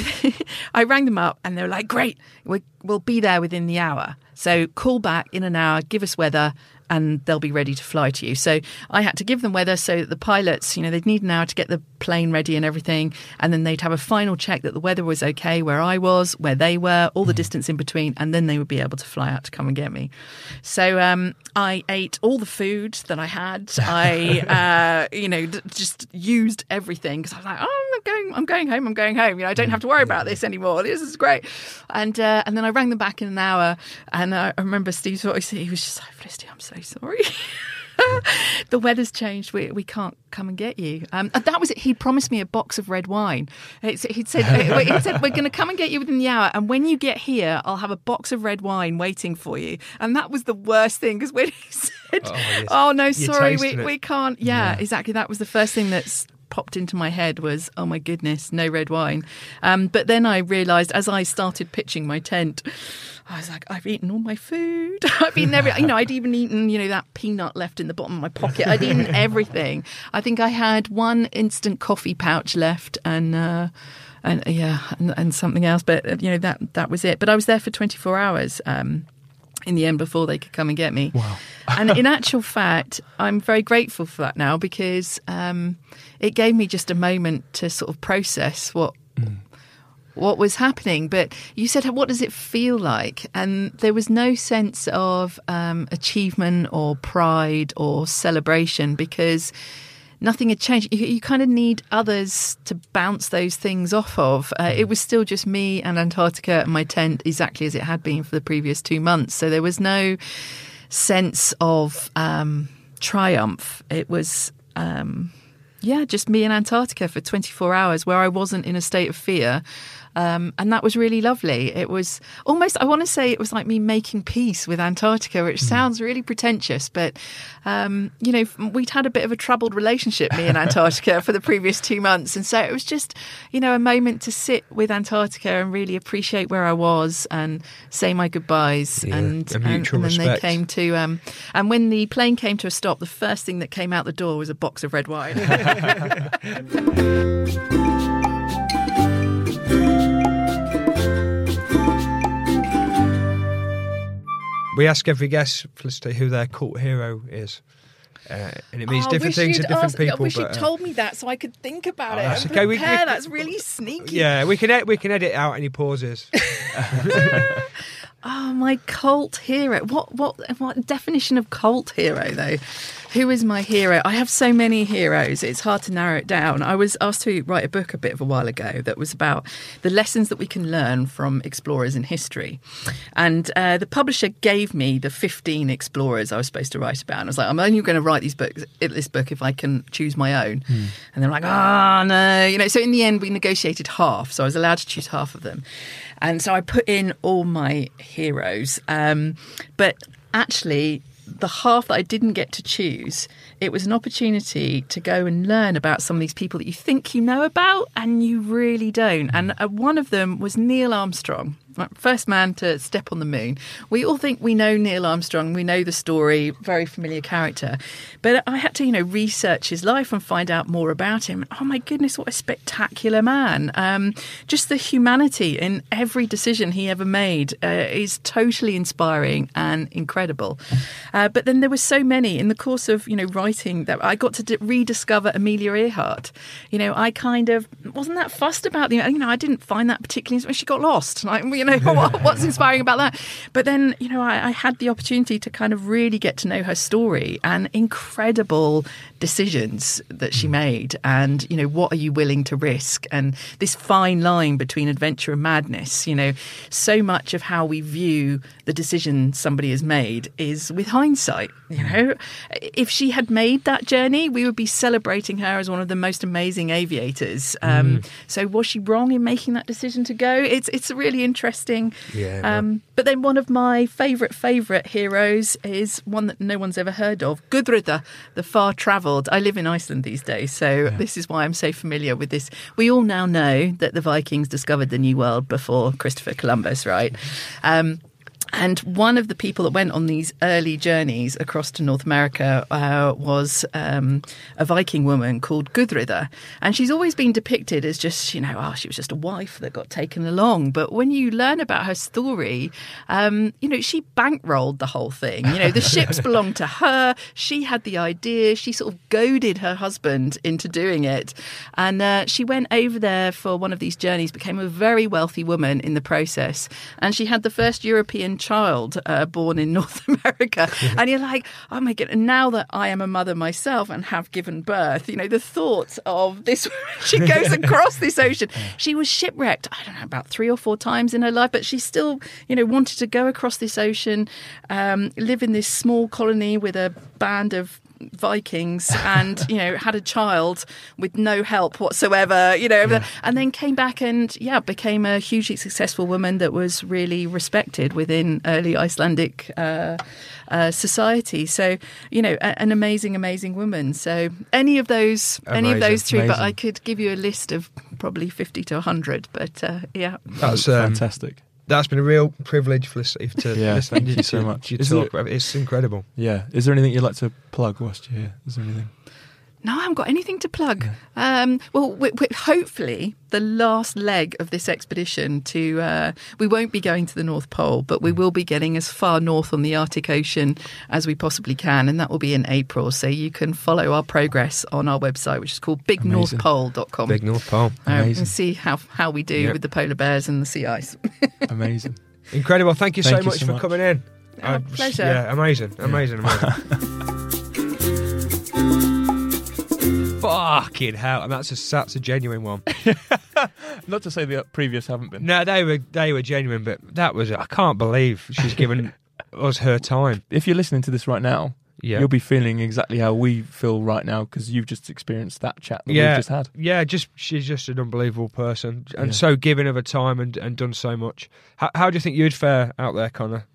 i rang them up and they were like great we, we'll be there within the hour. So call back in an hour give us weather and they'll be ready to fly to you. So i had to give them weather so that the pilots you know they'd need an hour to get the plane ready and everything. And then they'd have a final check that the weather was okay where i was where they were all the distance in between and then they would be able to fly out to come and get me. So um, i ate all the food that i had. I uh, you know d- just used everything because i was like oh i'm going i'm going home i'm going home. You know i don't have to worry about this anymore. This is great. And uh, and then i rang them back in an hour and i remember steve's voice he was just like felicity i'm so sorry the weather's changed. We, we can't come and get you. Um, and that was it. He promised me a box of red wine. It's, he'd said, he said, we're going to come and get you within the hour. And when you get here, I'll have a box of red wine waiting for you. And that was the worst thing because when he said, oh, yes. no, sorry, we, we can't. Yeah, exactly. That was the first thing that's popped into my head was, oh my goodness, no red wine. Um, but then I realised as I started pitching my tent, I was like, I've eaten all my food. I've eaten every, you know, I'd even eaten, you know, that peanut left in the bottom of my pocket. I'd eaten everything. I think I had one instant coffee pouch left and, uh, and yeah, and, and something else. But, uh, you know, that, that was it. But I was there for 24 hours. Um, in the end, before they could come and get me. Wow. and in actual fact, I'm very grateful for that now because um, it gave me just a moment to sort of process what what was happening. But you said, what does it feel like? And there was no sense of um, achievement or pride or celebration because nothing had changed. You, you, kind of need others to bounce those things off of. Uh, it was still just me and Antarctica and my tent, exactly as it had been for the previous two months. So there was no sense of um, triumph. It was. Um, yeah, just me in Antarctica for 24 hours where I wasn't in a state of fear. Um, and that was really lovely. It was almost, I want to say, it was like me making peace with Antarctica, which mm. sounds really pretentious, but, um, you know, we'd had a bit of a troubled relationship, me and Antarctica, for the previous two months. And so it was just, you know, a moment to sit with Antarctica and really appreciate where I was and say my goodbyes. Yeah, and, and, and, then they came to, um, and when the plane came to a stop, the first thing that came out the door was a box of red wine. We ask every guest, Felicity, who their cult hero is. Uh, and it means Oh, different things to you'd different asked- I wish but, you uh, told me that so I could think about Oh, it. that's and okay, we- prepare. we- that's really sneaky. yeah, we can ed- we can edit out any pauses. Oh, my cult hero. What what what definition of cult hero though? Who is my hero? I have so many heroes. It's hard to narrow it down. I was asked to write a book a bit of a while ago that was about the lessons that we can learn from explorers in history. And uh, the publisher gave me the 15 explorers I was supposed to write about. And I was like, I'm only going to write these books, this book if I can choose my own. And they're like, oh, no. You know, so in the end, we negotiated half. So I was allowed to choose half of them. And so I put in all my heroes. Um, but actually, the half that I didn't get to choose, it was an opportunity to go and learn about some of these people that you think you know about and you really don't. And uh, one of them was Neil Armstrong. First man to step on the moon. We all think we know Neil Armstrong, we know the story, very familiar character. But I had to, you know, research his life and find out more about him. Oh my goodness, what a spectacular man! Um, just the humanity in every decision he ever made uh, is totally inspiring and incredible. Uh, but then there were so many in the course of, you know, writing that I got to d- rediscover Amelia Earhart. You know, I kind of wasn't that fussed about the, you know, I didn't find that particularly. She got lost. Like, you know, what, what's inspiring about that? But then, you know, I, I had the opportunity to kind of really get to know her story and incredible decisions that she hmm. made, and you know, what are you willing to risk? And this fine line between adventure and madness. You know, so much of how we view the decision somebody has made is with hindsight. You know, if she had made that journey, we would be celebrating her as one of the most amazing aviators. Um, So, was she wrong in making that decision to go? It's it's really interesting. Yeah, well- Um, but then one of my favourite favourite heroes is one that no one's ever heard of, Gudrida, the far travelled. I live in Iceland these days, so this is why I'm so familiar with this. We all now know that the Vikings discovered the New World before Christopher Columbus, right? Um, and one of the people that went on these early journeys across to North America uh, was um, a Viking woman called Gudrida. And she's always been depicted as just, you know, oh, she was just a wife that got taken along. But when you learn about her story, um, you know, she bankrolled the whole thing. You know, the ships belonged to her. She had the idea. She sort of goaded her husband into doing it. And uh, she went over there for one of these journeys, became a very wealthy woman in the process. And she had the first European child uh, born in North America. and you're like, oh my God. And now that I am a mother myself and have given birth, you know, the thought of this, she goes across this ocean. She was shipwrecked, I don't know, about three or four times in her life, but she still, you know, wanted to go across this ocean, um, live in this small colony with a band of Vikings and you know had a child with no help whatsoever you know and then came back and yeah became a hugely successful woman that was really respected within early Icelandic uh, uh, society so you know a- an amazing amazing woman so any of those any of those three but. I could give you a list of probably 50 to 100 but uh, yeah That's um, Fantastic. That's been a real privilege, Felicity, to Yeah, listen thank you so much. You talk it. It's incredible. Yeah. Is there anything you'd like to plug whilst you're here? Is there anything? No, I haven't got anything to plug. Um, well, we, we, hopefully, the last leg of this expedition to uh, we won't be going to the North Pole, but we will be getting as far north on the Arctic Ocean as we possibly can, and that will be in April. So you can follow our progress on our website, which is called BigNorthPole.com. Big North Pole. Amazing. and see how how we do Yep. with the polar bears and the sea ice. Amazing. Incredible. Thank you Thank so you much so for coming in. Our Uh, pleasure. Yeah, amazing. Amazing. amazing. Fucking hell. And that's a, that's a genuine one. Not to say the previous haven't been. No, they were they were genuine, but that was I can't believe she's given us her time. If you're listening to this right now, Yeah. you'll be feeling exactly how we feel right now because you've just experienced that chat that yeah, we've just had. yeah, just she's just an unbelievable person and Yeah. so giving of her time and, and done so much. How, how do you think you'd fare out there, Connor?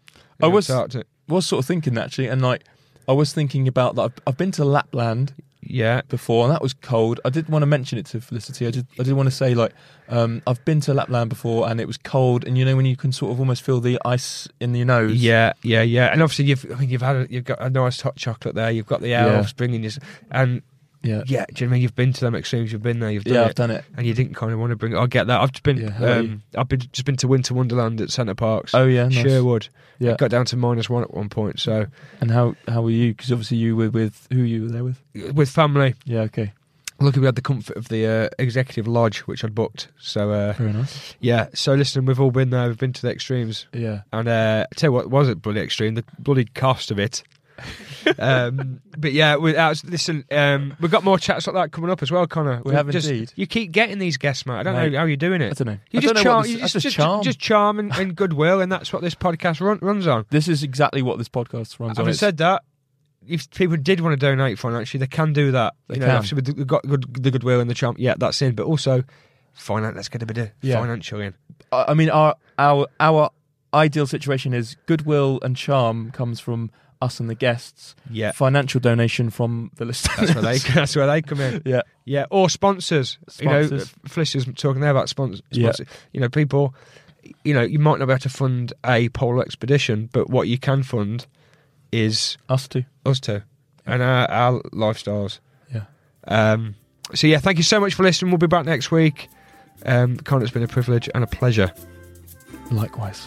I was- Antarctic? Was sort of thinking actually, and like I was thinking about that. I've, I've been to Lapland Yeah, before, and that was cold. I did want to mention it to Felicity. I did. I did want to say like um, I've been to Lapland before, and it was cold. And you know when you can sort of almost feel the ice in your nose. yeah, yeah, yeah. And obviously you've I mean, you've had a, you've got a nice hot chocolate there. You've got the elves bringing you, s- and yeah, yeah. Do you know what I mean you've been to them extremes? You've been there. You've done yeah. it. I've done it. and you didn't kind of want to bring it. I get that. I've just been, Yeah, um, I've been just been to Winter Wonderland at Center Parcs, Oh yeah, nice. Sherwood. Yeah. It got down to minus one at one point. So And how how were you? Because obviously you were with who you were there with. with family, Yeah. Okay. luckily we had the comfort of the uh, executive lodge which I'd booked. So uh, Very nice. yeah. So listen, we've all been there. We've been to the extremes, Yeah. and uh, I tell you what was it bloody extreme? The bloody cost of it. Um, but yeah, we, uh, listen, um, we've got more chats like that coming up as well, Connor. We have just, indeed. You keep getting these guests, mate. I don't Mate, know how you're doing it. I don't know. You I just don't know what charm, this- you that's just, just just charm. just charm and, and goodwill, and that's what this podcast run, runs on. This is exactly what this podcast runs on. Having said that, if people did want to donate financially, they can do that. They you know, can. obviously with the, got good, the goodwill and the charm, yeah, that's in. But also, finance. Let's get a bit of Yeah. financial in. I I mean, our our our ideal situation is goodwill and charm comes from us and the guests. Yeah, Financial donation from the listeners. that's where they that's where they come in. yeah. Yeah, or sponsors. You know, Sponsors. Felicity's talking there about sponsors. Yeah. You know, people. You know, you might not be able to fund a polar expedition, but what you can fund is Us too. us two and our, our lifestyles. Yeah. Um, so yeah, thank you so much for listening. We'll be back next week. Um, Con, it's been a privilege and a pleasure. Likewise.